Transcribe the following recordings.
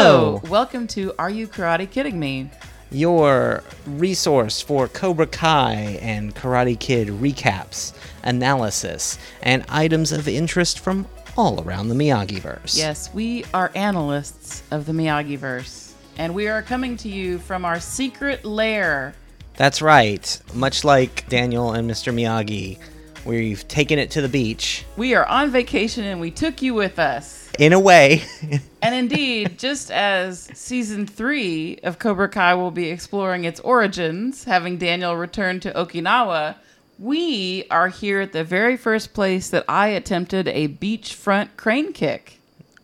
Hello. Welcome to Are You Karate Kidding Me? Your resource for Cobra Kai and Karate Kid recaps, analysis, and items of interest from all around the Miyagi-verse. Yes, we are analysts of the Miyagi verse, and we are coming to you from our secret lair. That's right. Much like Daniel and Mr. Miyagi, we've taken it to the beach. We are on vacation and we took you with us. In a way, And indeed, just as season three of Cobra Kai will be exploring its origins, having Daniel return to Okinawa, we are here at the very first place that I attempted a beachfront crane kick.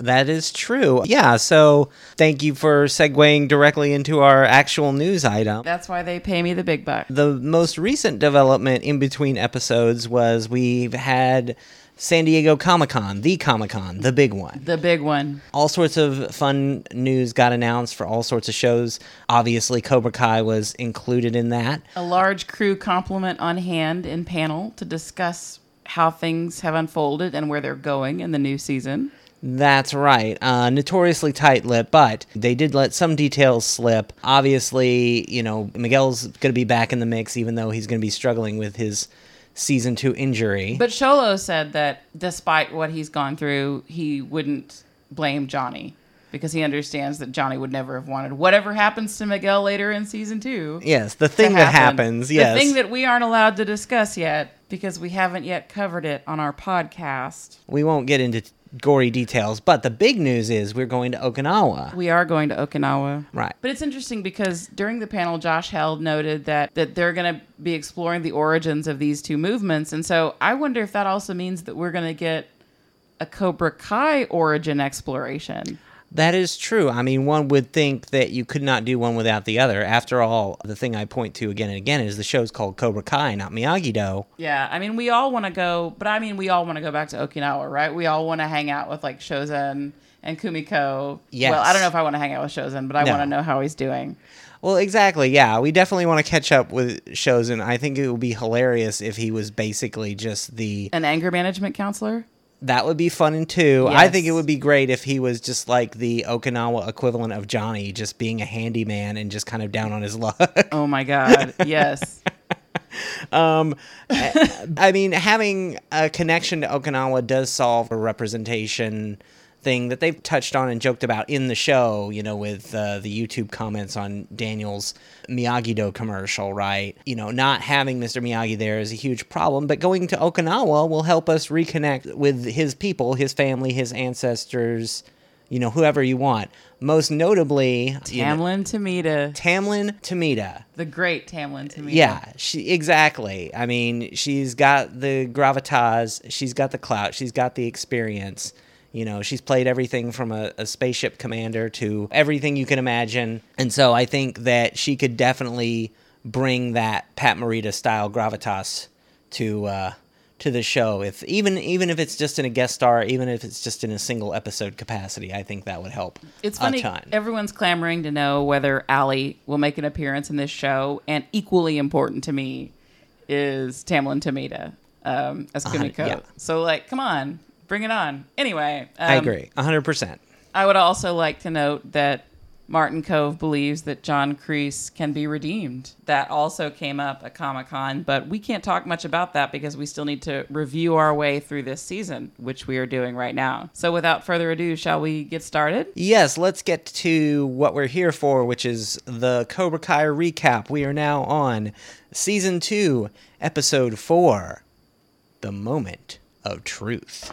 That is true. Yeah, so thank you for segueing directly into our actual news item. That's why they pay me the big bucks. The most recent development in between episodes was we've had San Diego Comic Con, the Comic Con, the big one. The big one. all sorts of fun news got announced for all sorts of shows. Obviously, Cobra Kai was included in that. A large crew complement on hand in panel to discuss how things have unfolded and where they're going in the new season. That's right. Uh, notoriously tight lipped, but they did let some details slip. Obviously, you know, Miguel's going to be back in the mix, even though he's going to be struggling with his season two injury. But Xolo said that despite what he's gone through, he wouldn't blame Johnny because he understands that Johnny would never have wanted whatever happens to Miguel later in season two. yes, the thing that happens. Yes. The thing that we aren't allowed to discuss yet because we haven't yet covered it on our podcast. we won't get into gory details, but the big news is we're going to Okinawa. We are going to Okinawa. Right. But it's interesting because during the panel, Josh Heald noted that that they're going to be exploring the origins of these two movements, and so I wonder if that also means that we're going to get a Cobra Kai origin exploration. That is true. I mean, one would think that you could not do one without the other. After all, the thing I point to again and again is the show's called Cobra Kai, not Miyagi Do. Yeah, I mean, we all want to go, but I mean, we all want to go back to Okinawa, right? We all want to hang out with like Shozen and Kumiko. Yes. Well, I don't know if I want to hang out with Shozen, but I No. want to know how he's doing. Well, exactly. Yeah, we definitely want to catch up with shows, and I think it would be hilarious if he was basically just the. An anger management counselor. That would be fun too. I think it would be great if he was just like the Okinawa equivalent of Johnny, just being a handyman and just kind of down on his luck. Oh my God. yes. um, I mean, having a connection to Okinawa does solve a representation thing that they've touched on and joked about in the show, you know, with uh, the YouTube comments on Daniel's Miyagi Do commercial, right? You know, not having Mr. Miyagi there is a huge problem, but going to Okinawa will help us reconnect with his people, his family, his ancestors, you know, whoever you want. Most notably, you know, Tamlyn Tomita. Tamlyn Tomita. The great Tamlyn Tomita. Yeah, she exactly. I mean, she's got the gravitas, she's got the clout, she's got the experience. You know, she's played everything from a, a spaceship commander to everything you can imagine. And so I think that she could definitely bring that Pat Morita style gravitas to uh, to the show. If even even if it's just in a guest star, even if it's just in a single episode capacity, I think that would help. It's a funny. ton. Everyone's clamoring to know whether Allie will make an appearance in this show, and equally important to me is Tamlyn Tomita um, as Kumiko. yeah. So, like, come on, bring it on. Anyway, um, I agree, hundred percent. I would also like to note that Martin Kove believes that John Kreese can be redeemed. That also came up at Comic Con, but we can't talk much about that because we still need to review our way through this season, which we are doing right now. So, without further ado, shall we get started? Yes, let's get to what we're here for, which is the Cobra Kai recap. We are now on season two, episode four The Moment of Truth.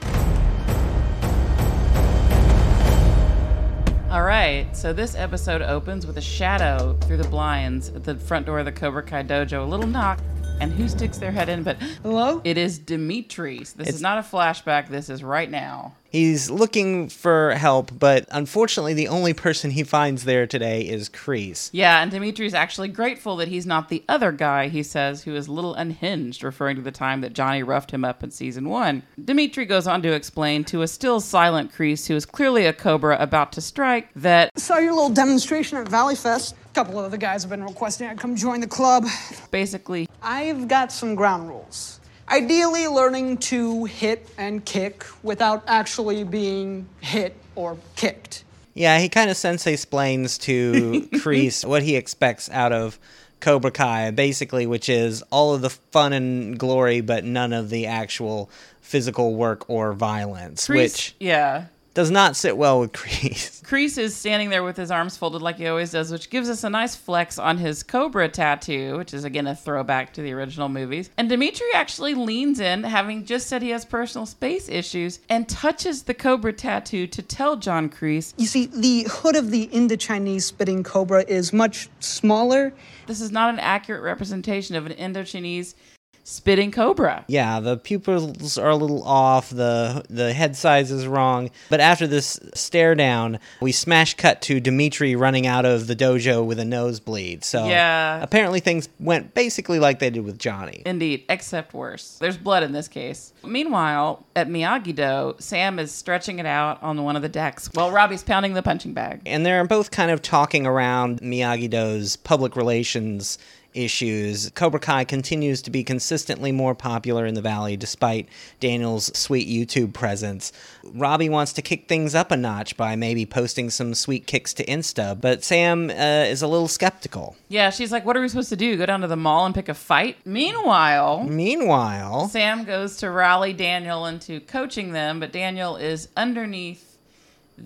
All right, so this episode opens with a shadow through the blinds at the front door of the Cobra Kai dojo. A little knock, and who sticks their head in? But Hello? it is Dimitris. This It's- is not a flashback. This is right now. He's looking for help, but unfortunately, the only person he finds there today is Kreese. Yeah, and Dimitri's actually grateful that he's not the other guy, he says, who is a little unhinged, referring to the time that Johnny roughed him up in season one. Dimitri goes on to explain to a still silent Kreese, who is clearly a cobra about to strike, that Saw your little demonstration at Valley Fest. A couple of other guys have been requesting I come join the club. basically I've got some ground rules. Ideally, learning to hit and kick without actually being hit or kicked. Yeah, he kind of sensei explains to Kreese what he expects out of Cobra Kai, basically, which is all of the fun and glory, but none of the actual physical work or violence, Kreese- which yeah. Does not sit well with Kreese. Kreese is standing there with his arms folded like he always does, which gives us a nice flex on his Cobra tattoo, which is again a throwback to the original movies. And Dimitri actually leans in, having just said he has personal space issues, and touches the Cobra tattoo to tell John Kreese, You see, the hood of the Indo-Chinese spitting cobra is much smaller. this is not an accurate representation of an Indo-Chinese spitting cobra. Yeah, the pupils are a little off, the the head size is wrong. But after this stare down, we smash cut to Dimitri running out of the dojo with a nosebleed. So Yeah. apparently things went basically like they did with Johnny. Indeed, except worse. There's blood in this case. Meanwhile, at Miyagi-Do, Sam is stretching it out on one of the decks while Robbie's pounding the punching bag. and they're both kind of talking around Miyagi-Do's public relations issues. Cobra Kai continues to be consistently more popular in the valley despite Daniel's sweet YouTube presence. Robbie wants to kick things up a notch by maybe posting some sweet kicks to Insta, but Sam uh, is a little skeptical. Yeah, she's like, What are we supposed to do? Go down to the mall and pick a fight? Meanwhile, Meanwhile, Sam goes to rally Daniel into coaching them, but Daniel is underneath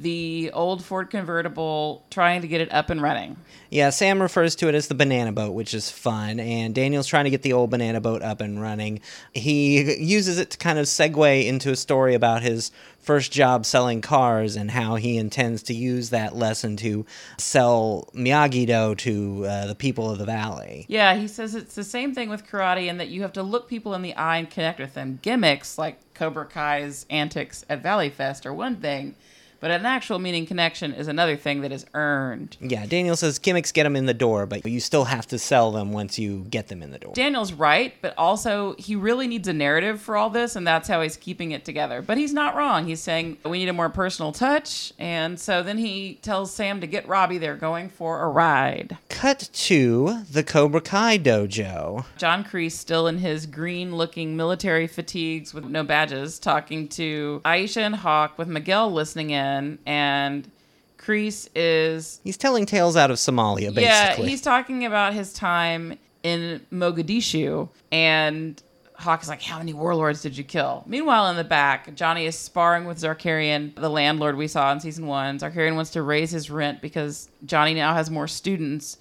the old Ford convertible trying to get it up and running. Yeah, Sam refers to it as the banana boat, which is fun, and Daniel's trying to get the old banana boat up and running. He uses it to kind of segue into a story about his first job selling cars and how he intends to use that lesson to sell Miyagi Do to uh, the people of the valley. Yeah, he says it's the same thing with karate in that you have to look people in the eye and connect with them. Gimmicks like Cobra Kai's antics at Valley Fest are one thing, but an actual meaning connection is another thing that is earned. Yeah, Daniel says gimmicks get them in the door, but you still have to sell them once you get them in the door. Daniel's right, but also he really needs a narrative for all this, and that's how he's keeping it together. But he's not wrong. He's saying we need a more personal touch, and so then he tells Sam to get Robbie. They're going for a ride. Cut to the Cobra Kai dojo. John Kreese, still in his green looking military fatigues with no badges, talking to Aisha and Hawk with Miguel listening in. And Kreese is. He's telling tales out of Somalia, basically. Yeah, he's talking about his time in Mogadishu. And Hawk is like, How many warlords did you kill? Meanwhile, in the back, Johnny is sparring with Zarkarian, the landlord we saw in season one. Zarkarian wants to raise his rent because Johnny now has more students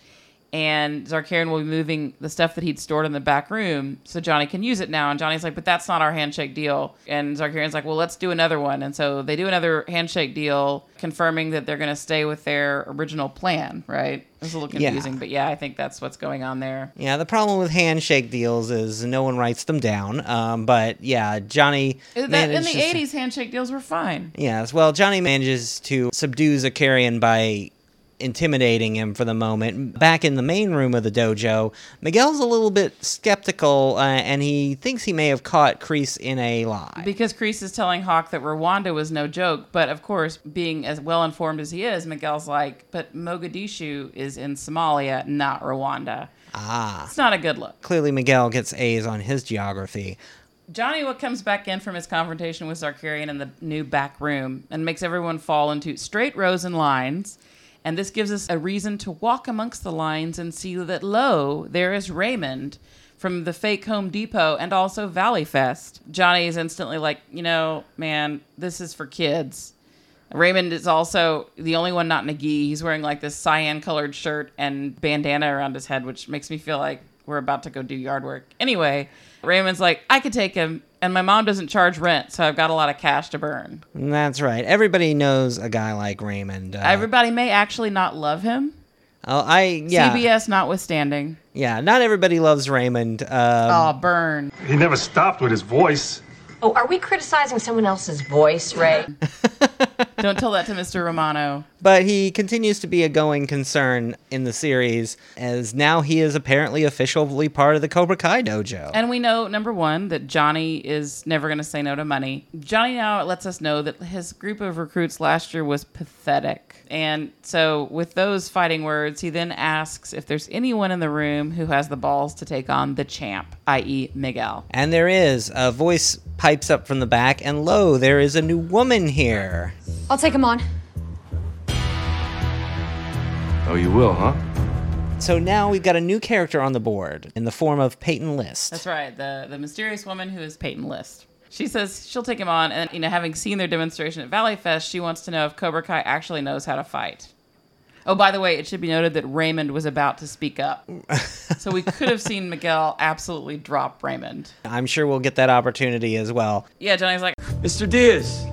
and Zarkarian will be moving the stuff that he'd stored in the back room so Johnny can use it now. And Johnny's like, but that's not our handshake deal. And Zarkarian's like, well, let's do another one. And so they do another handshake deal, confirming that they're going to stay with their original plan, right? It was a little Yeah. confusing, but yeah, I think that's what's going on there. Yeah, the problem with handshake deals is no one writes them down. Um, but yeah, Johnny That, in the 80s, handshake deals were fine. Yes, well, Johnny manages to subdue Zarkarian by intimidating him for the moment. Back in the main room of the dojo, Miguel's a little bit skeptical, uh, and he thinks he may have caught Kreese in a lie. Because Kreese is telling Hawk that Rwanda was no joke. But of course, being as well informed as he is, Miguel's like, but Mogadishu is in Somalia, not Rwanda. ah, It's not a good look. clearly Miguel gets A's on his geography. Johnny what comes back in from his confrontation with Zarkarian in the new back room and makes everyone fall into straight rows and lines. And this gives us a reason to walk amongst the lines and see that lo, there is Raymond from the fake Home Depot and also Valley Fest. Johnny is instantly like, you know, man, this is for kids. Raymond is also the only one not in a gi. He's wearing like this cyan colored shirt and bandana around his head, which makes me feel like we're about to go do yard work. Anyway, Raymond's like, I could take him, and my mom doesn't charge rent, so I've got a lot of cash to burn. That's right. Everybody knows a guy like Raymond. Uh, Everybody may actually not love him. oh, I yeah, CBS notwithstanding. yeah. Not everybody loves Raymond. Um, Oh, burn. He never stopped with his voice. Oh, are we criticizing someone else's voice, Ray? Don't tell that to Mr. Romano. But he continues to be a going concern in the series, as now he is apparently officially part of the Cobra Kai dojo. And we know, number one, that Johnny is never going to say no to money. Johnny now lets us know that his group of recruits last year was pathetic. And so, with those fighting words, he then asks if there's anyone in the room who has the balls to take on the champ, i.e., Miguel. and there is a voice pipes up from the back, and lo, there is a new woman here. I'll take him on. Oh, you will, huh? So now we've got a new character on the board in the form of Peyton List. That's right. The the mysterious woman who is Peyton List. She says she'll take him on, and you know, having seen their demonstration at Valley Fest, she wants to know if Cobra Kai actually knows how to fight. Oh, by the way, it should be noted that Raymond was about to speak up, so we could have seen Miguel absolutely drop Raymond. I'm sure we'll get that opportunity as well. Yeah, Johnny's like, Mr. Diaz,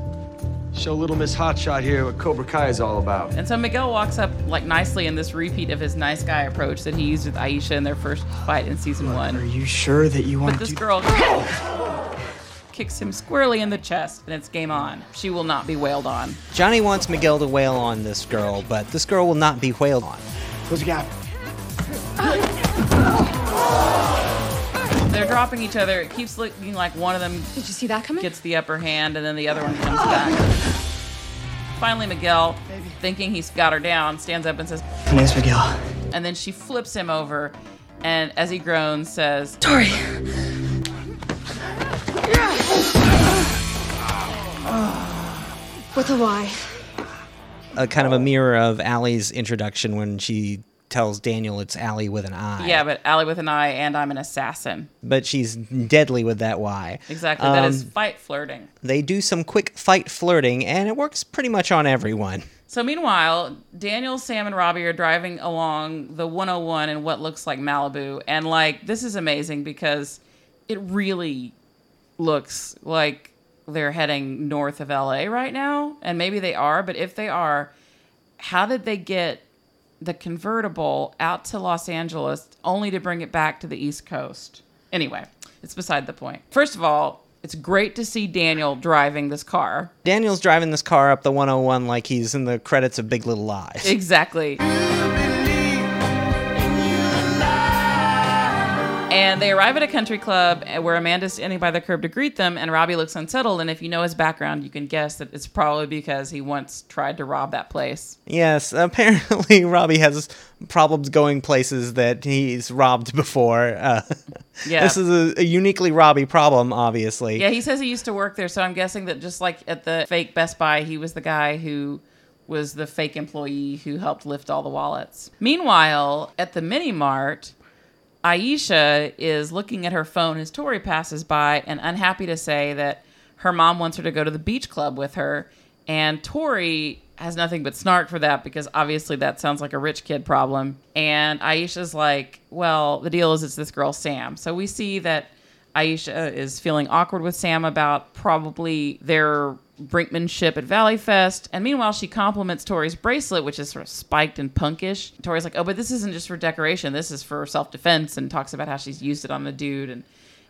show little Miss Hotshot here what Cobra Kai is all about. and so Miguel walks up like nicely in this repeat of his nice guy approach that he used with Aisha in their first fight in season Are one. Are you sure that you want to But to this do girl kicks him squarely in the chest, and it's game on. She will not be wailed on. Johnny wants Miguel to wail on this girl, but this girl will not be wailed on. Close the gap. They're dropping each other. It keeps looking like one of them Did you see that coming? gets the upper hand, and then the other one comes back. Finally, Miguel, thinking he's got her down, stands up and says, My name's Miguel. and then she flips him over, and as he groans, says, Tori. With a Y. A kind of a mirror of Allie's introduction when she tells Daniel it's Allie with an I. "Yeah, but Allie with an I, and I'm an assassin." But she's deadly with that Y. Exactly. that is Um, fight flirting. They do some quick fight flirting, and it works pretty much on everyone. So meanwhile, Daniel, Sam, and Robbie are driving along the 101 in what looks like Malibu, and like this is amazing because it really looks like they're heading north of LA right now, and maybe they are, but if they are, how did they get the convertible out to Los Angeles only to bring it back to the East Coast? Anyway, it's beside the point. First of all, it's great to see Daniel driving this car. Daniel's driving this car up the 101 like he's in the credits of Big Little Lies. Exactly. And they arrive at a country club where Amanda's standing by the curb to greet them, and Robbie looks unsettled. And if you know his background, you can guess that it's probably because he once tried to rob that place. Yes, apparently Robbie has problems going places that he's robbed before. Uh, Yeah. This is a, a uniquely Robbie problem, obviously. Yeah, he says he used to work there, so I'm guessing that just like at the fake Best Buy, he was the guy who was the fake employee who helped lift all the wallets. Meanwhile, at the mini mart, Aisha is looking at her phone as Tori passes by and unhappy to say that her mom wants her to go to the beach club with her. And Tori has nothing but snark for that because obviously that sounds like a rich kid problem. And Aisha's like, well, the deal is it's this girl, Sam. So we see that Aisha is feeling awkward with Sam about probably their brinkmanship at Valley Fest. And meanwhile, she compliments Tori's bracelet, which is sort of spiked and punkish. Tori's like, oh, but this isn't just for decoration. This is for self defense, and talks about how she's used it on the dude. And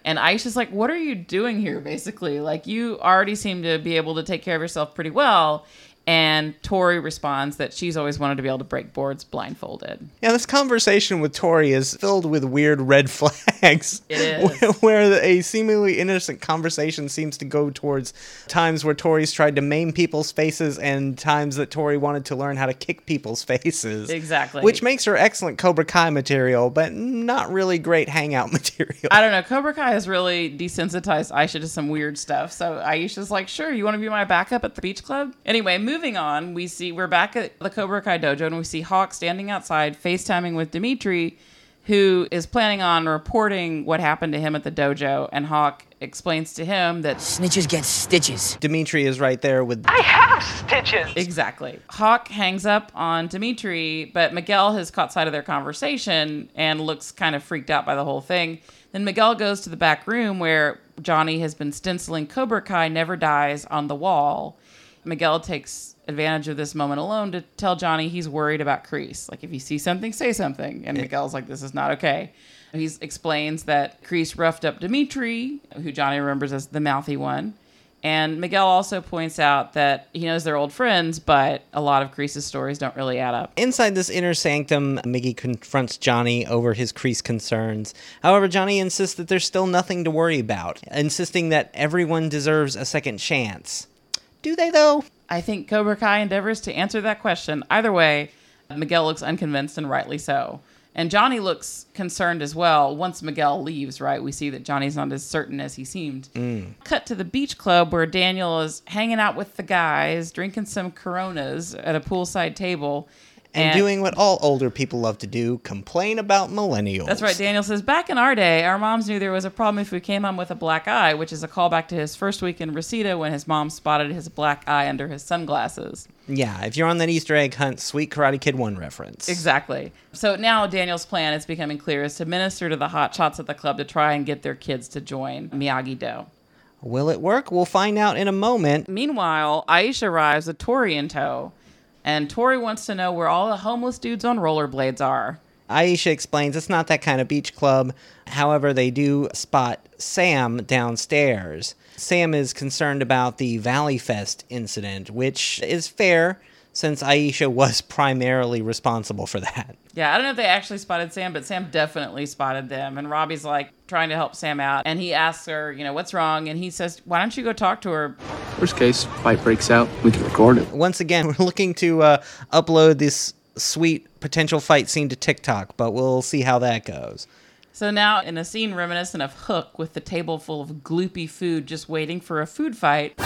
and Aisha's like, what are you doing here, basically? Like, you already seem to be able to take care of yourself pretty well. And Tori responds that she's always wanted to be able to break boards blindfolded. Yeah, this conversation with Tori is filled with weird red flags. It is. Where, a seemingly innocent conversation seems to go towards times where Tori's tried to maim people's faces and times that Tori wanted to learn how to kick people's faces. Exactly. Which makes her excellent Cobra Kai material, but not really great hangout material. I don't know. Cobra Kai has really desensitized Aisha to some weird stuff. So Aisha's like, sure, you want to be my backup at the beach club? Anyway, moving on, we see we're back at the Cobra Kai dojo and we see Hawk standing outside FaceTiming with Dimitri, who is planning on reporting what happened to him at the dojo. And Hawk explains to him that Snitches get stitches. Dimitri is right there with I have stitches. Exactly. Hawk hangs up on Dimitri, but Miguel has caught sight of their conversation and looks kind of freaked out by the whole thing. Then Miguel goes to the back room where Johnny has been stenciling Cobra Kai never dies on the wall. Miguel takes advantage of this moment alone to tell Johnny he's worried about Kreese. Like, if you see something, say something. And Miguel's like, this is not okay. He explains that Kreese roughed up Dimitri, who Johnny remembers as the mouthy one. And Miguel also points out that he knows they're old friends, but a lot of Kreese's stories don't really add up. Inside this inner sanctum, Miggy confronts Johnny over his Kreese concerns. However, Johnny insists that there's still nothing to worry about, insisting that everyone deserves a second chance. Do they, though? I think Cobra Kai endeavors to answer that question. Either way, Miguel looks unconvinced and rightly so. And Johnny looks concerned as well. Once Miguel leaves, right, we see that Johnny's not as certain as he seemed. Mm. Cut to the beach club where Daniel is hanging out with the guys, drinking some Coronas at a poolside table. And, And- doing what all older people love to do complain about millennials. That's right. Daniel says, back in our day, our moms knew there was a problem if we came home with a black eye, which is a callback to his first week in Reseda when his mom spotted his black eye under his sunglasses. Yeah, if you're on that Easter egg hunt, Sweet Karate Kid 1 reference. Exactly. So now Daniel's plan is becoming clear is to minister to the hot shots at the club to try and get their kids to join Miyagi Do. Will it work? We'll find out in a moment. Meanwhile, Aisha arrives with Tori in tow, and Tori wants to know where all the homeless dudes on rollerblades are. Aisha explains it's not that kind of beach club. However, they do spot Sam downstairs. Sam is concerned about the Valley Fest incident, which is fair since Aisha was primarily responsible for that. Yeah, I don't know if they actually spotted Sam, but Sam definitely spotted them. And Robbie's like trying to help Sam out. And he asks her, you know, what's wrong? And he says, why don't you go talk to her? Worst case, fight breaks out, we can record it. Once again, we're looking to uh, upload this sweet potential fight scene to TikTok, but we'll see how that goes. So now, in a scene reminiscent of Hook with the table full of gloopy food just waiting for a food fight.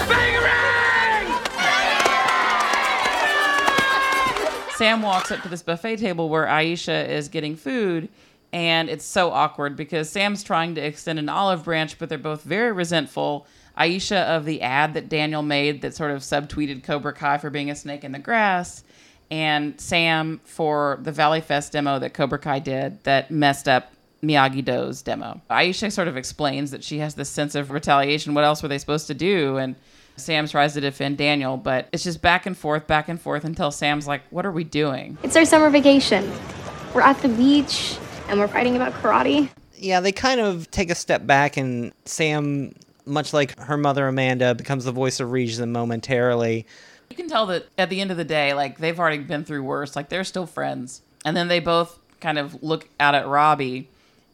Sam walks up to this buffet table where Aisha is getting food, and it's so awkward because Sam's trying to extend an olive branch, but they're both very resentful. Aisha of the ad that Daniel made that sort of subtweeted Cobra Kai for being a snake in the grass, and Sam for the Valley Fest demo that Cobra Kai did that messed up Miyagi Do's demo. Aisha sort of explains that she has this sense of retaliation. What else were they supposed to do? And Sam tries to defend Daniel, but it's just back and forth, back and forth until Sam's like, What are we doing? It's our summer vacation. We're at the beach and we're fighting about karate. Yeah, they kind of take a step back, and Sam, much like her mother Amanda, becomes the voice of reason momentarily. You can tell that at the end of the day, like they've already been through worse. Like they're still friends. And then they both kind of look out at Robbie,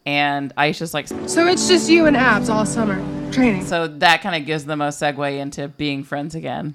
and Aisha's like, So it's just you and Abs all summer training. So that kind of gives them a segue into being friends again.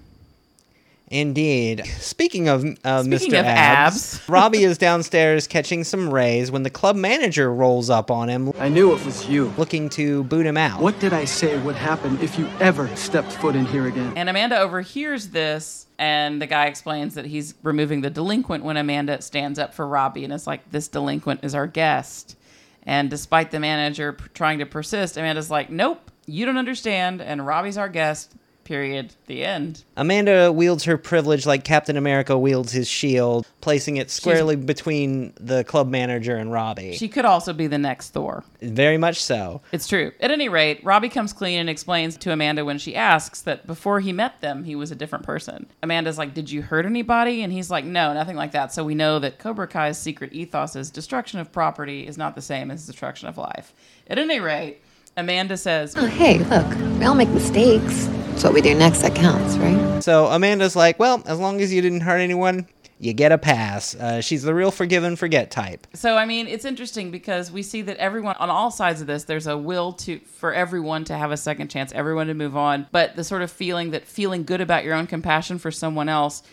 Indeed. Speaking of uh, Speaking Mr. of Abs, abs. Robbie is downstairs catching some rays when the club manager rolls up on him, I knew it was you. looking to boot him out. What did I say would happen if you ever stepped foot in here again? And Amanda overhears this, and the guy explains that he's removing the delinquent when Amanda stands up for Robbie and is like, This delinquent is our guest. And despite the manager p- trying to persist, Amanda's like, Nope, you don't understand, and Robbie's our guest. Period. The end. Amanda wields her privilege like Captain America wields his shield, placing it squarely between the club manager and Robbie. She could also be the next Thor. Very much so. It's true. At any rate, Robbie comes clean and explains to Amanda when she asks that before he met them, he was a different person. Amanda's like, Did you hurt anybody? And he's like, No, nothing like that. So we know that Cobra Kai's secret ethos is destruction of property is not the same as destruction of life. At any rate, Amanda says, Oh, hey, look, we all make mistakes. It's what we do next that counts, right? So Amanda's like, well, as long as you didn't hurt anyone, you get a pass. Uh, she's the real forgive and forget type. So I mean, it's interesting because we see that everyone on all sides of this, there's a will to for everyone to have a second chance, everyone to move on. But the sort of feeling that feeling good about your own compassion for someone else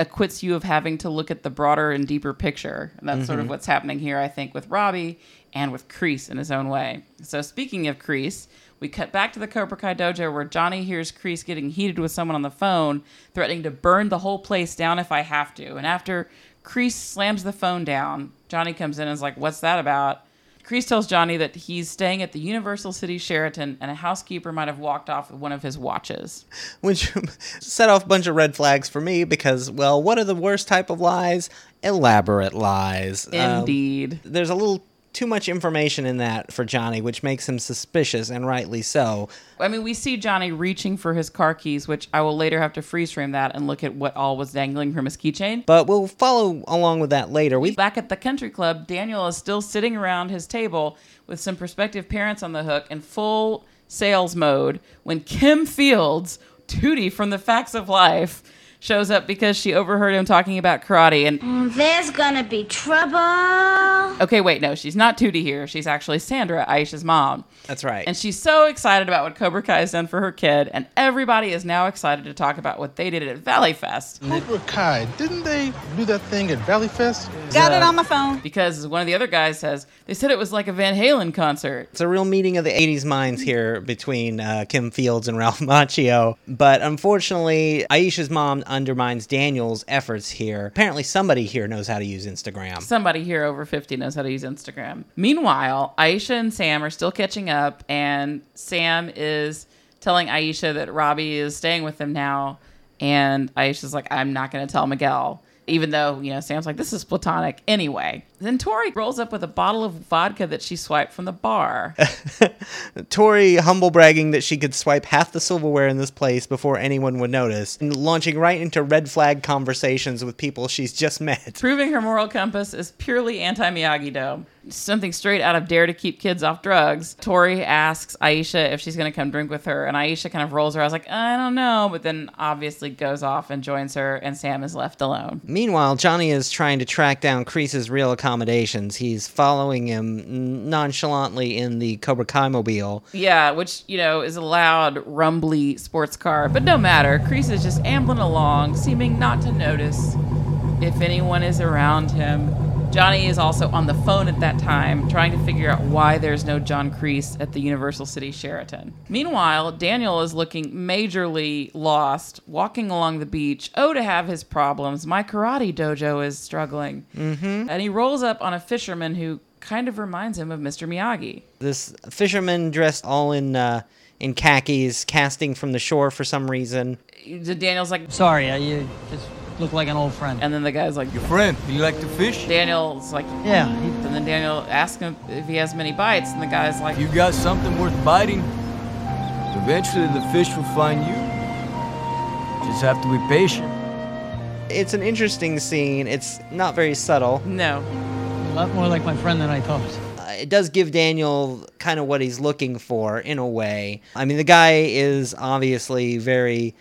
acquits you of having to look at the broader and deeper picture. And that's sort of Mhm. what's happening here, I think, with Robbie and with Kreese in his own way. So speaking of Kreese, we cut back to the Cobra Kai dojo where Johnny hears Kreese getting heated with someone on the phone, threatening to burn the whole place down if I have to. And after Kreese slams the phone down, Johnny comes in and is like, What's that about? Kreese tells Johnny that he's staying at the Universal City Sheraton and a housekeeper might have walked off with one of his watches. Which set off a bunch of red flags for me because, well, what are the worst type of lies? Elaborate lies. Um, Indeed. there's a little too much information in that for Johnny, which makes him suspicious, and rightly so. I mean, we see Johnny reaching for his car keys, which I will later have to freeze frame that and look at what all was dangling from his keychain. But we'll follow along with that later. We Back at the country club, Daniel is still sitting around his table with some prospective parents on the hook in full sales mode when Kim Fields, Tootie from the Facts of Life, shows up because she overheard him talking about karate and There's gonna be trouble. Okay, wait, no, she's not Tootie here. She's actually Sandra, Aisha's mom. That's right. And she's so excited about what Cobra Kai has done for her kid, and everybody is now excited to talk about what they did at Valley Fest. Cobra Kai, didn't they do that thing at Valley Fest? Got it on my phone. Because one of the other guys says, they said it was like a Van Halen concert. It's a real meeting of the 80s minds here between uh, Kim Fields and Ralph Macchio. But unfortunately, Aisha's mom, undermines Daniel's efforts here. Apparently, somebody here knows how to use Instagram. Somebody here over 50 knows how to use Instagram. Meanwhile, Aisha and Sam are still catching up, and Sam is telling Aisha that Robbie is staying with them now. And Aisha's like, I'm not going to tell Miguel. Even though, you know, Sam's like, this is platonic anyway. Then Tori rolls up with a bottle of vodka that she swiped from the bar. Tori humble bragging that she could swipe half the silverware in this place before anyone would notice, and launching right into red flag conversations with people she's just met. Proving her moral compass is purely anti Miyagi Do. Something straight out of Dare to Keep Kids Off Drugs. Tori asks Aisha if she's going to come drink with her, and Aisha kind of rolls her eyes like, I don't know, but then obviously goes off and joins her, and Sam is left alone. Meanwhile, Johnny is trying to track down Kreese's real accommodations. He's following him nonchalantly in the Cobra Kai mobile. Yeah, which, you know, is a loud, rumbly sports car, but no matter. Kreese is just ambling along, seeming not to notice if anyone is around him. Johnny is also on the phone at that time, trying to figure out why there's no John Kreese at the Universal City Sheraton. Meanwhile, Daniel is looking majorly lost, walking along the beach. Oh, to have his problems. My karate dojo is struggling. Mm-hmm. And he rolls up on a fisherman who kind of reminds him of Mr. Miyagi. This fisherman dressed all in uh, in khakis, casting from the shore for some reason. Daniel's like, Sorry, uh, you just look like an old friend. And then the guy's like, Your friend, do you like to fish? Daniel's like, Yeah. And then Daniel asks him if he has many bites, and the guy's like, You got something worth biting? Eventually the fish will find you. Just have to be patient. It's an interesting scene. It's not very subtle. No. A lot more like my friend than I thought. Uh, it does give Daniel kind of what he's looking for in a way. I mean, the guy is obviously very,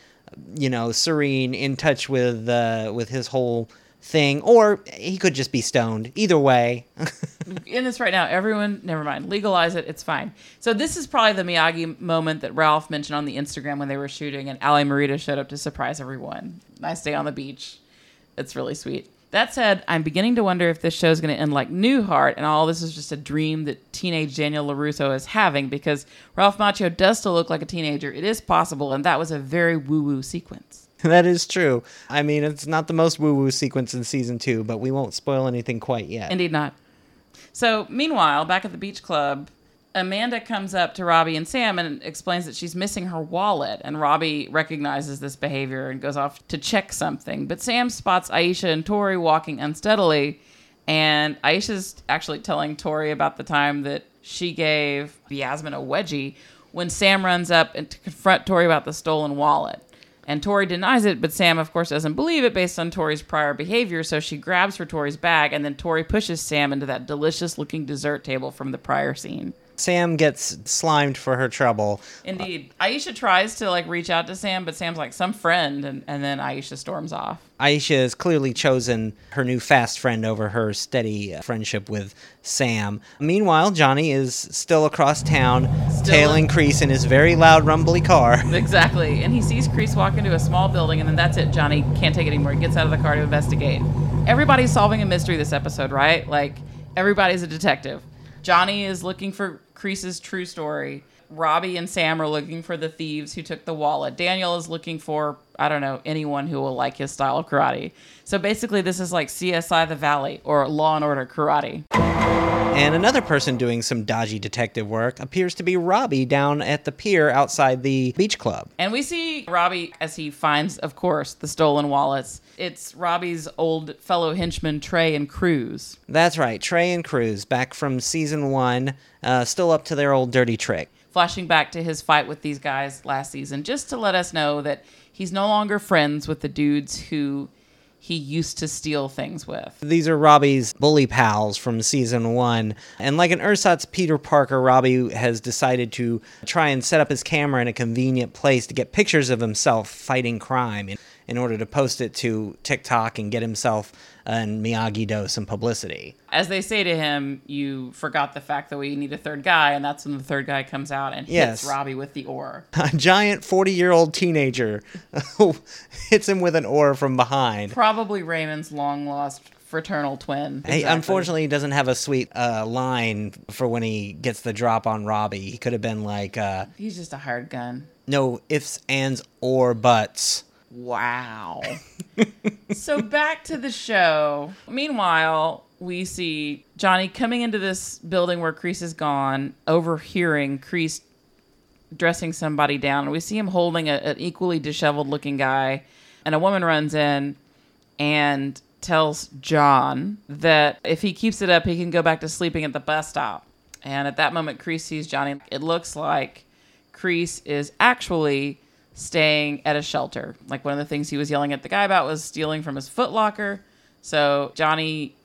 you know, serene, in touch with uh, with his whole thing, or he could just be stoned. Either way. in this right now, everyone, never mind, legalize it. It's fine. So this is probably the Miyagi moment that Ralph mentioned on the Instagram when they were shooting, and Aly Morita showed up to surprise everyone. Nice day on the beach. It's really sweet. That said, I'm beginning to wonder if this show is going to end like Newhart, and all this is just a dream that teenage Daniel LaRusso is having because Ralph Macchio does still look like a teenager. It is possible, and that was a very woo woo sequence. that is true. I mean, it's not the most woo woo sequence in season two, but we won't spoil anything quite yet. Indeed not. So, meanwhile, back at the beach club, Amanda comes up to Robbie and Sam and explains that she's missing her wallet. And Robbie recognizes this behavior and goes off to check something. But Sam spots Aisha and Tori walking unsteadily. And Aisha's actually telling Tori about the time that she gave Yasmin a wedgie when Sam runs up and to confront Tori about the stolen wallet. And Tori denies it, but Sam, of course, doesn't believe it based on Tori's prior behavior. So she grabs for Tori's bag, and then Tori pushes Sam into that delicious looking dessert table from the prior scene. Sam gets slimed for her trouble. Indeed. Aisha tries to like reach out to Sam, but Sam's like some friend, and, and then Aisha storms off. Aisha has clearly chosen her new fast friend over her steady uh, friendship with Sam. Meanwhile, Johnny is still across town, Still tailing in- Kreese in his very loud, rumbly car. Exactly. And he sees Kreese walk into a small building, and then that's it. Johnny can't take it anymore. He gets out of the car to investigate. Everybody's solving a mystery this episode, right? Like, everybody's a detective. Johnny is looking for Kreese's true story. Robbie and Sam are looking for the thieves who took the wallet. Daniel is looking for, I don't know, anyone who will like his style of karate. So basically, this is like CSI The Valley or Law and Order Karate. And another person doing some dodgy detective work appears to be Robbie down at the pier outside the beach club. And we see Robbie as he finds, of course, the stolen wallets. It's Robbie's old fellow henchmen, Trey and Cruz. That's right, Trey and Cruz, back from season one, uh, still up to their old dirty trick. Flashing back to his fight with these guys last season, just to let us know that he's no longer friends with the dudes who he used to steal things with. These are Robbie's bully pals from season one. And like an ersatz Peter Parker, Robbie has decided to try and set up his camera in a convenient place to get pictures of himself fighting crime in, in order to post it to TikTok and get himself and Miyagi Do some publicity. As they say to him, you forgot the fact that we need a third guy, and that's when the third guy comes out and Yes. hits Robbie with the oar. A giant 40 year old teenager hits him with an oar from behind. Probably Raymond's long lost fraternal twin. Unfortunately, he unfortunately doesn't have a sweet uh, line for when he gets the drop on Robbie. He could have been like, uh, He's just a hard gun. no ifs, ands, or buts. Wow. so back to the show. Meanwhile, we see Johnny coming into this building where Kreese is gone, overhearing Kreese dressing somebody down. And we see him holding a, an equally disheveled looking guy. And a woman runs in and tells John that if he keeps it up, he can go back to sleeping at the bus stop. And at that moment, Kreese sees Johnny. It looks like Kreese is actually staying at a shelter. Like one of the things he was yelling at the guy about was stealing from his footlocker. So Johnny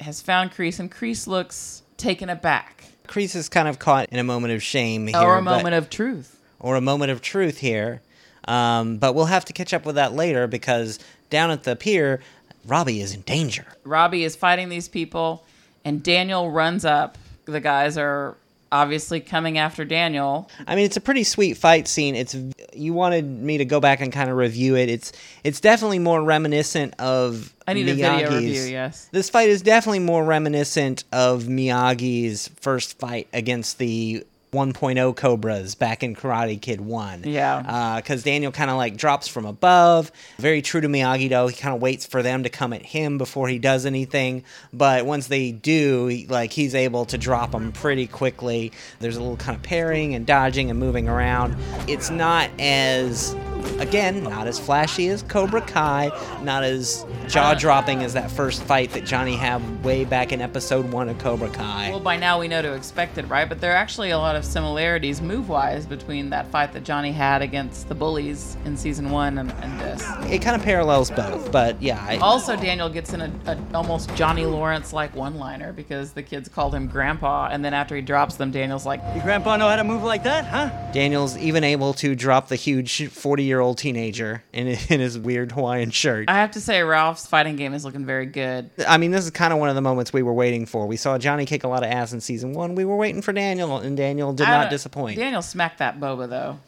has found Kreese, and Kreese looks taken aback. Kreese is kind of caught in a moment of shame here. Or a but- moment of truth. or a moment of truth here. Um, but we'll have to catch up with that later because down at the pier, Robbie is in danger. Robbie is fighting these people, and Daniel runs up. The guys are obviously coming after Daniel. I mean, it's a pretty sweet fight scene. It's you wanted me to go back and kind of review it. It's it's definitely more reminiscent of I need a video review, yes. This fight is definitely more reminiscent of Miyagi's first fight against the 1.0 Cobras back in Karate Kid 1. Yeah. Uh, because Daniel kind of like drops from above. Very true to Miyagi, though. He kind of waits for them to come at him before he does anything. But once they do, he, like he's able to drop them pretty quickly. There's a little kind of parrying and dodging and moving around. It's not as, again, not as flashy as Cobra Kai, not as jaw dropping as that first fight that Johnny had way back in episode one of Cobra Kai. Well, by now we know to expect it, right? But there are actually a lot of similarities move wise between that fight that Johnny had against the bullies in season one and, and this. It kind of parallels both, but yeah. I, Also, Daniel gets in a, a almost Johnny Lawrence like one liner because the kids called him Grandpa, and then after he drops them, Daniel's like, Your grandpa know how to move like that, huh? Daniel's even able to drop the huge 40 year old teenager in, in his weird Hawaiian shirt. I have to say, Ralph's fighting game is looking very good. I mean, this is kind of one of the moments we were waiting for. We saw Johnny kick a lot of ass in season one. We were waiting for Daniel, and Daniel did I not disappoint. Daniel smacked that boba though.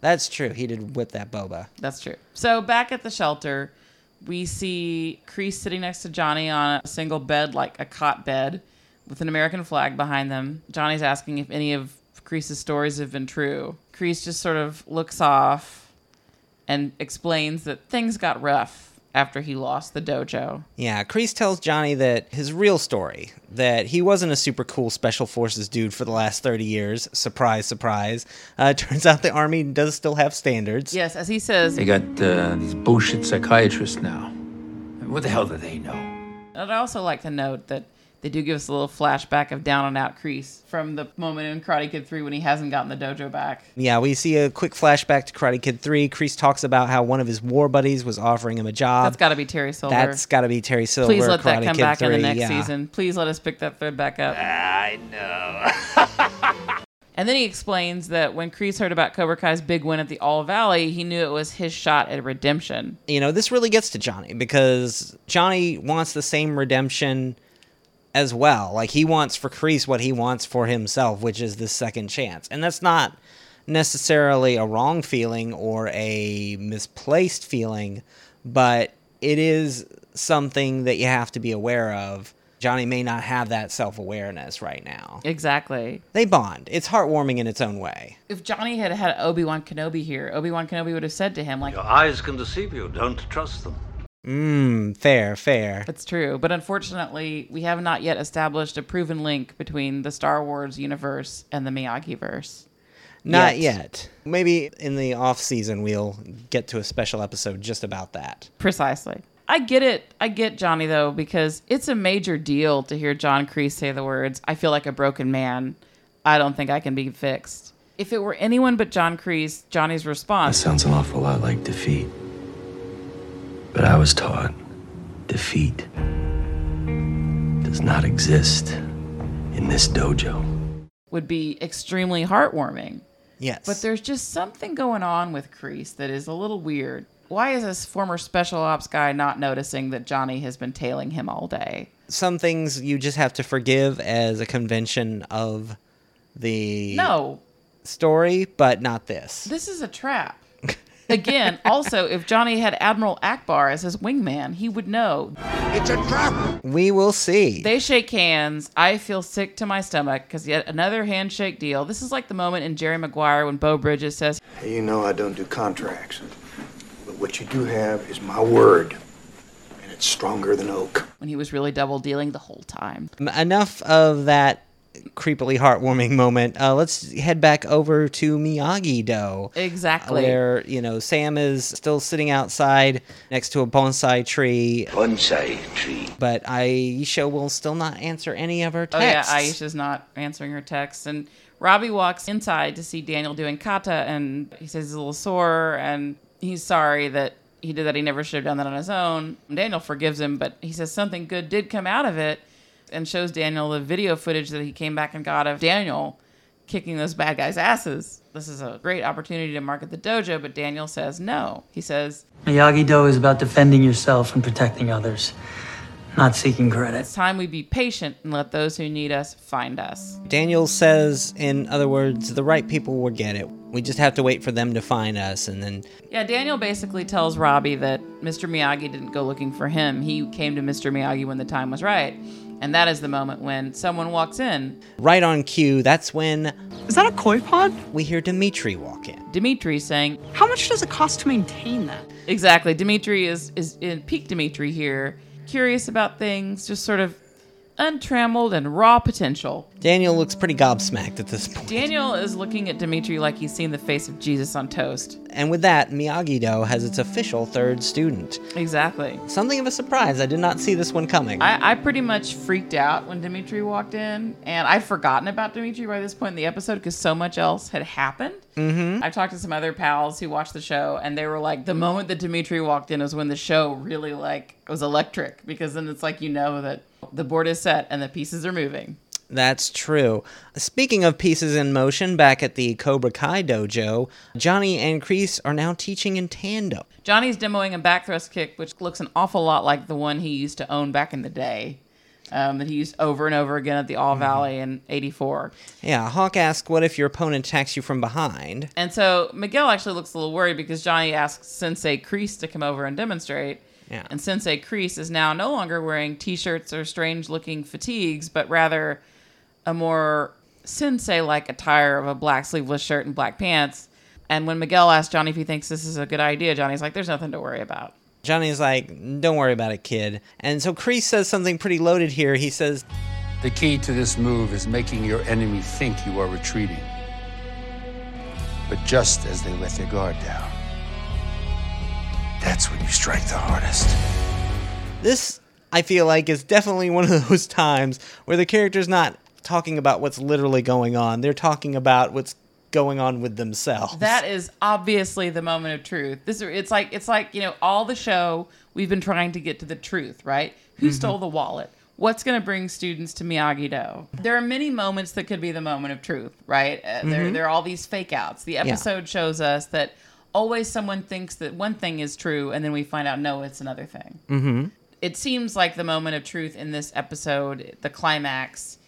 That's true. He did whip that boba. That's true. So back at the shelter, we see Kreese sitting next to Johnny on a single bed, like a cot bed, with an American flag behind them. Johnny's asking if any of Kreese's stories have been true. Kreese just sort of looks off and explains that things got rough after he lost the dojo. Yeah, Kreese tells Johnny that his real story, that he wasn't a super cool special forces dude for the last 30 years. Surprise, surprise. Uh, turns out the Army does still have standards. Yes, as he says, They got uh, these bullshit psychiatrists now. What the hell do they know? I'd also like to note that they do give us a little flashback of down and out Kreese from the moment in Karate Kid 3 when he hasn't gotten the dojo back. Yeah, we see a quick flashback to Karate Kid 3. Kreese talks about how one of his war buddies was offering him a job. That's got to be Terry Silver. That's got to be Terry Silver. Please let that come Kid back in the next yeah. season. Please let us pick that thread back up. Ah, I know. And then he explains that when Kreese heard about Cobra Kai's big win at the All Valley, he knew it was his shot at redemption. you know, this really gets to Johnny because Johnny wants the same redemption as well. Like he wants for Kreese what he wants for himself, which is this second chance. And that's not necessarily a wrong feeling or a misplaced feeling, but it is something that you have to be aware of. Johnny may not have that self awareness right now. Exactly. They bond. It's heartwarming in its own way. If Johnny had had Obi Wan Kenobi here, Obi Wan Kenobi would have said to him, like, Your eyes can deceive you. Don't trust them. Mmm, fair, fair. It's true, but unfortunately, we have not yet established a proven link between the Star Wars universe and the Miyagi verse. Not yet. Maybe in the off season we'll get to a special episode just about that. Precisely. I get it. I get Johnny though because it's a major deal to hear John Kreese say the words, "I feel like a broken man. I don't think I can be fixed." If it were anyone but John Kreese, Johnny's That response sounds an awful lot like defeat. But I was taught defeat does not exist in this dojo. would be extremely heartwarming. Yes. But there's just something going on with Kreese that is a little weird. Why is this former special ops guy not noticing that Johnny has been tailing him all day? Some things you just have to forgive as a convention of the No, story, but not this. this is a trap. Again, also, if Johnny had Admiral Ackbar as his wingman, he would know. It's a trap. We will see. They shake hands. I feel sick to my stomach because yet another handshake deal. This is like the moment in Jerry Maguire when Beau Bridges says, You know I don't do contracts. But But what you do have is my word, and it's stronger than oak. When he was really double dealing the whole time. Enough of that creepily heartwarming moment. Uh, let's head back over to Miyagi Do. Exactly. Where, you know, Sam is still sitting outside next to a bonsai tree. Bonsai tree. But Aisha will still not answer any of her texts. Oh yeah. Aisha's not answering her texts, and Robbie walks inside to see Daniel doing kata, and he says he's a little sore, and he's sorry that he did that. He never should have done that on his own. Daniel forgives him, but he says something good did come out of it, and shows Daniel the video footage that he came back and got of Daniel kicking those bad guys' asses. This is a great opportunity to market the dojo, but Daniel says no. He says Miyagi Do is about defending yourself and protecting others, not seeking credit. it's time we be patient and let those who need us find us. Daniel says, in other words, the right people will get it. We just have to wait for them to find us, and then Yeah, Daniel basically tells Robbie that Mr. Miyagi didn't go looking for him. He came to Mr. Miyagi when the time was right. And that is the moment when someone walks in. right on cue, that's when Is that a koi pod? we hear Dimitri walk in. Dimitri saying, How much does it cost to maintain that? Exactly. Dimitri is, is in peak Dimitri here, curious about things, just sort of untrammeled and raw potential. Daniel looks pretty gobsmacked at this point. Daniel is looking at Dimitri like he's seen the face of Jesus on toast. And with that, Miyagi Do has its official third student. Exactly. Something of a surprise. I did not see this one coming. I, I pretty much freaked out when Dimitri walked in, and I'd forgotten about Dimitri by this point in the episode because so much else had happened. mm-hmm. I've talked to some other pals who watched the show, and they were like, the moment that Dimitri walked in was when the show really like was electric because then it's like you know that the board is set and the pieces are moving. That's true. Speaking of pieces in motion, back at the Cobra Kai dojo, Johnny and Kreese are now teaching in tandem. Johnny's demoing a back thrust kick, which looks an awful lot like the one he used to own back in the day. Um, that he used over and over again at the All Valley in '84. Yeah, Hawk asks, What if your opponent attacks you from behind? And so Miguel actually looks a little worried because Johnny asks Sensei Kreese to come over and demonstrate. Yeah. And Sensei Kreese is now no longer wearing t-shirts or strange-looking fatigues, but rather a more sensei-like attire of a black sleeveless shirt and black pants. And when Miguel asks Johnny if he thinks this is a good idea, Johnny's like, "There's nothing to worry about." Johnny's like, Don't worry about it, kid. And so Kreese says something pretty loaded here. He says, The key to this move is making your enemy think you are retreating. But just as they let their guard down, that's when you strike the hardest. This, I feel like, is definitely one of those times where the character's not talking about what's literally going on. They're talking about what's going on with themselves. That is obviously the moment of truth. This it's like it's like you know all the show we've been trying to get to the truth, right? Who Mhm. stole the wallet? What's going to bring students to Miyagi Do? There are many moments that could be the moment of truth, right? Uh, there, Mhm. there are all these fake outs. The episode shows us that always someone thinks that one thing is true, and then we find out no, it's another thing. Mm-hmm. It seems like the moment of truth in this episode, the climax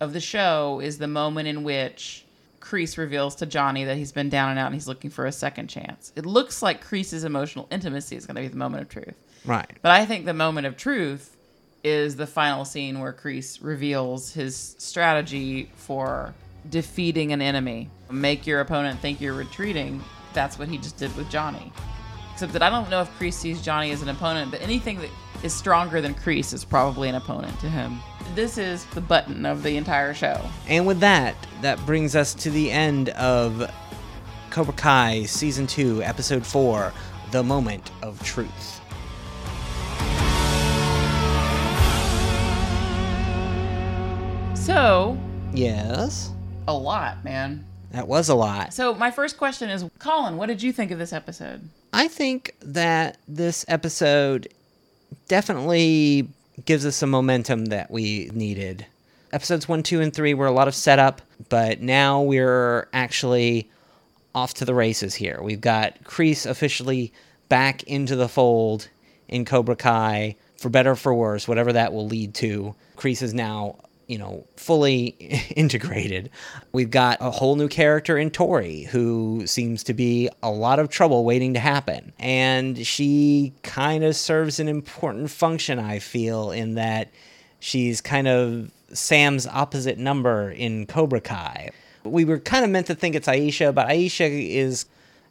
of the show, is the moment in which Kreese reveals to Johnny that he's been down and out and he's looking for a second chance. It looks like Kreese's emotional intimacy is going to be the moment of truth. Right. But I think the moment of truth is the final scene where Kreese reveals his strategy for defeating an enemy. Make your opponent think you're retreating. That's what he just did with Johnny. Except that I don't know if Kreese sees Johnny as an opponent, but anything that is stronger than Kreese is probably an opponent to him. This is the button of the entire show. And with that, that brings us to the end of Cobra Kai Season 2, Episode 4 The Moment of Truth. So, Yes, a lot, man. That was a lot. So, my first question is Colin, what did you think of this episode? I think that this episode definitely gives us some momentum that we needed. Episodes 1, 2, and 3 were a lot of setup, but now we're actually off to the races here. We've got Kreese officially back into the fold in Cobra Kai, for better or for worse, whatever that will lead to. Kreese is now, you know, fully integrated. We've got a whole new character in Tori who seems to be a lot of trouble waiting to happen. And she kind of serves an important function, I feel, in that she's kind of Sam's opposite number in Cobra Kai. We were kind of meant to think it's Aisha, but Aisha is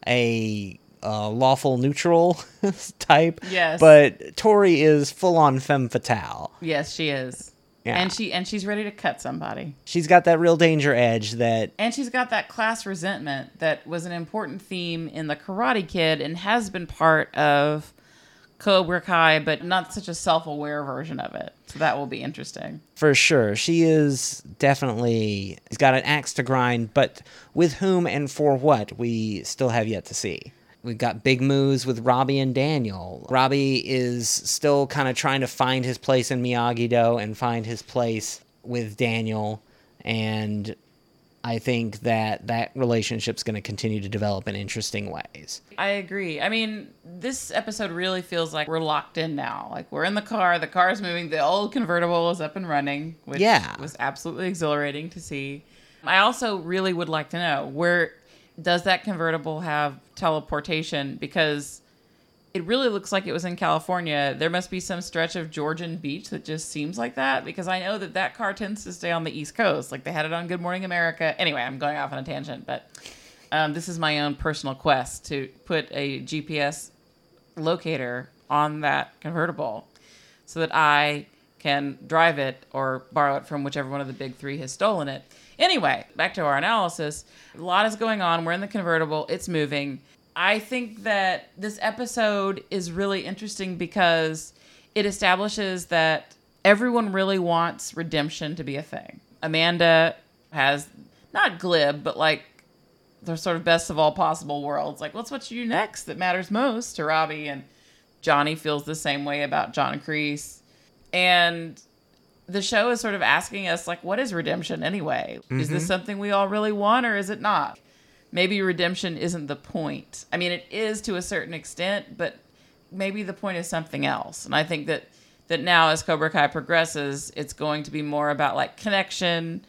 a uh, lawful neutral type. Yes. But Tori is full on femme fatale. Yes, she is. Yeah. And she and she's ready to cut somebody. She's got that real danger edge that And she's got that class resentment that was an important theme in the Karate Kid and has been part of Cobra Kai, but not such a self-aware version of it. So that will be interesting. for sure. She is definitely has got an axe to grind, but with whom and for what we still have yet to see. We've got big moves with Robbie and Daniel. Robbie is still kind of trying to find his place in Miyagi Do and find his place with Daniel, and I think that that relationship's going to continue to develop in interesting ways. I agree. I mean, this episode really feels like we're locked in now. Like we're in the car, the car's moving, the old convertible is up and running, which Yeah. was absolutely exhilarating to see. I also really would like to know where does that convertible have teleportation because it really looks like it was in California. There must be some stretch of Georgian beach that just seems like that because I know that that car tends to stay on the East Coast. Like they had it on Good Morning America. Anyway, I'm going off on a tangent, but um, this is my own personal quest to put a GPS locator on that convertible so that I can drive it or borrow it from whichever one of the big three has stolen it. Anyway, back to our analysis. A lot is going on. We're in the convertible, it's moving. I think that this episode is really interesting because it establishes that everyone really wants redemption to be a thing. Amanda has not glib, but like the sort of best of all possible worlds. Like, what's what you do next that matters most to Robbie? And Johnny feels the same way about John Kreese. And the show is sort of asking us, like, what is redemption anyway? Is this Mhm. something we all really want or is it not? Maybe redemption isn't the point. I mean, it is to a certain extent, but maybe the point is something else. And I think that that now as Cobra Kai progresses, it's going to be more about like connection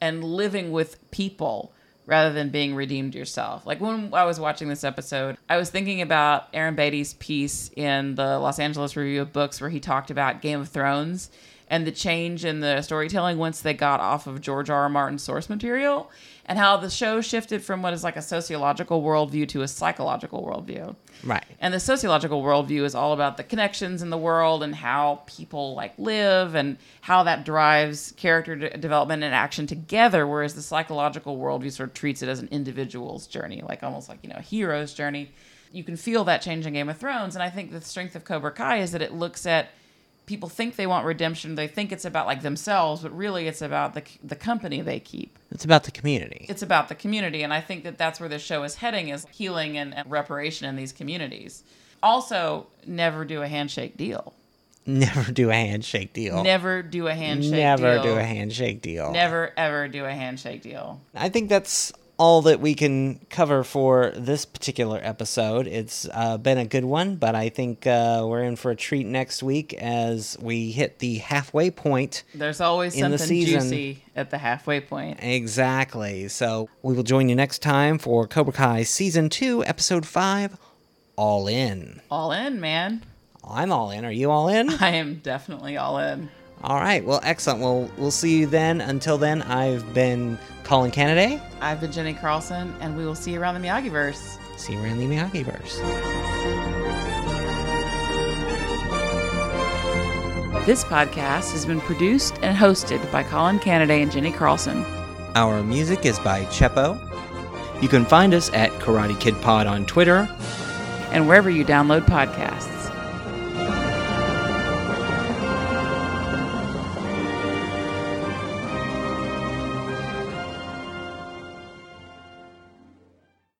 and living with people rather than being redeemed yourself. Like when I was watching this episode, I was thinking about Aaron Beatty's piece in the Los Angeles Review of Books where he talked about Game of Thrones and the change in the storytelling once they got off of George R. R. Martin's source material and how the show shifted from what is like a sociological worldview to a psychological worldview. Right. And the sociological worldview is all about the connections in the world and how people like live and how that drives character de- development and action together. Whereas the psychological worldview sort of treats it as an individual's journey, like almost like, you know, a hero's journey. You can feel that change in Game of Thrones. And I think the strength of Cobra Kai is that it looks at people think they want redemption. They think it's about like themselves, but really it's about the, the company they keep It's about the community. it's about the community and i think that that's where this show is heading is healing and, and reparation in these communities also never do a handshake deal Never do a handshake deal. never do a handshake deal. Never deal do a handshake deal. never ever do a handshake deal I think that's all that we can cover for this particular episode. It's uh, been a good one, but I think uh, we're in for a treat next week as we hit the halfway point. there's always something juicy at the halfway point Exactly. So we will join you next time for Cobra Kai Season 2, Episode 5 All In. all in man I'm all in. Are you all in? i am definitely all in All right. Well, excellent. Well, we'll see you then. Until then, I've been Colin Kennedy. i've been jenny carlson and we will see you around the miyagi-verse See you around the Miyagiverse. this podcast has been produced and hosted by colin kennedy and jenny carlson Our music is by Chepo. You can find us at Karate Kid Pod on Twitter. and wherever you download podcasts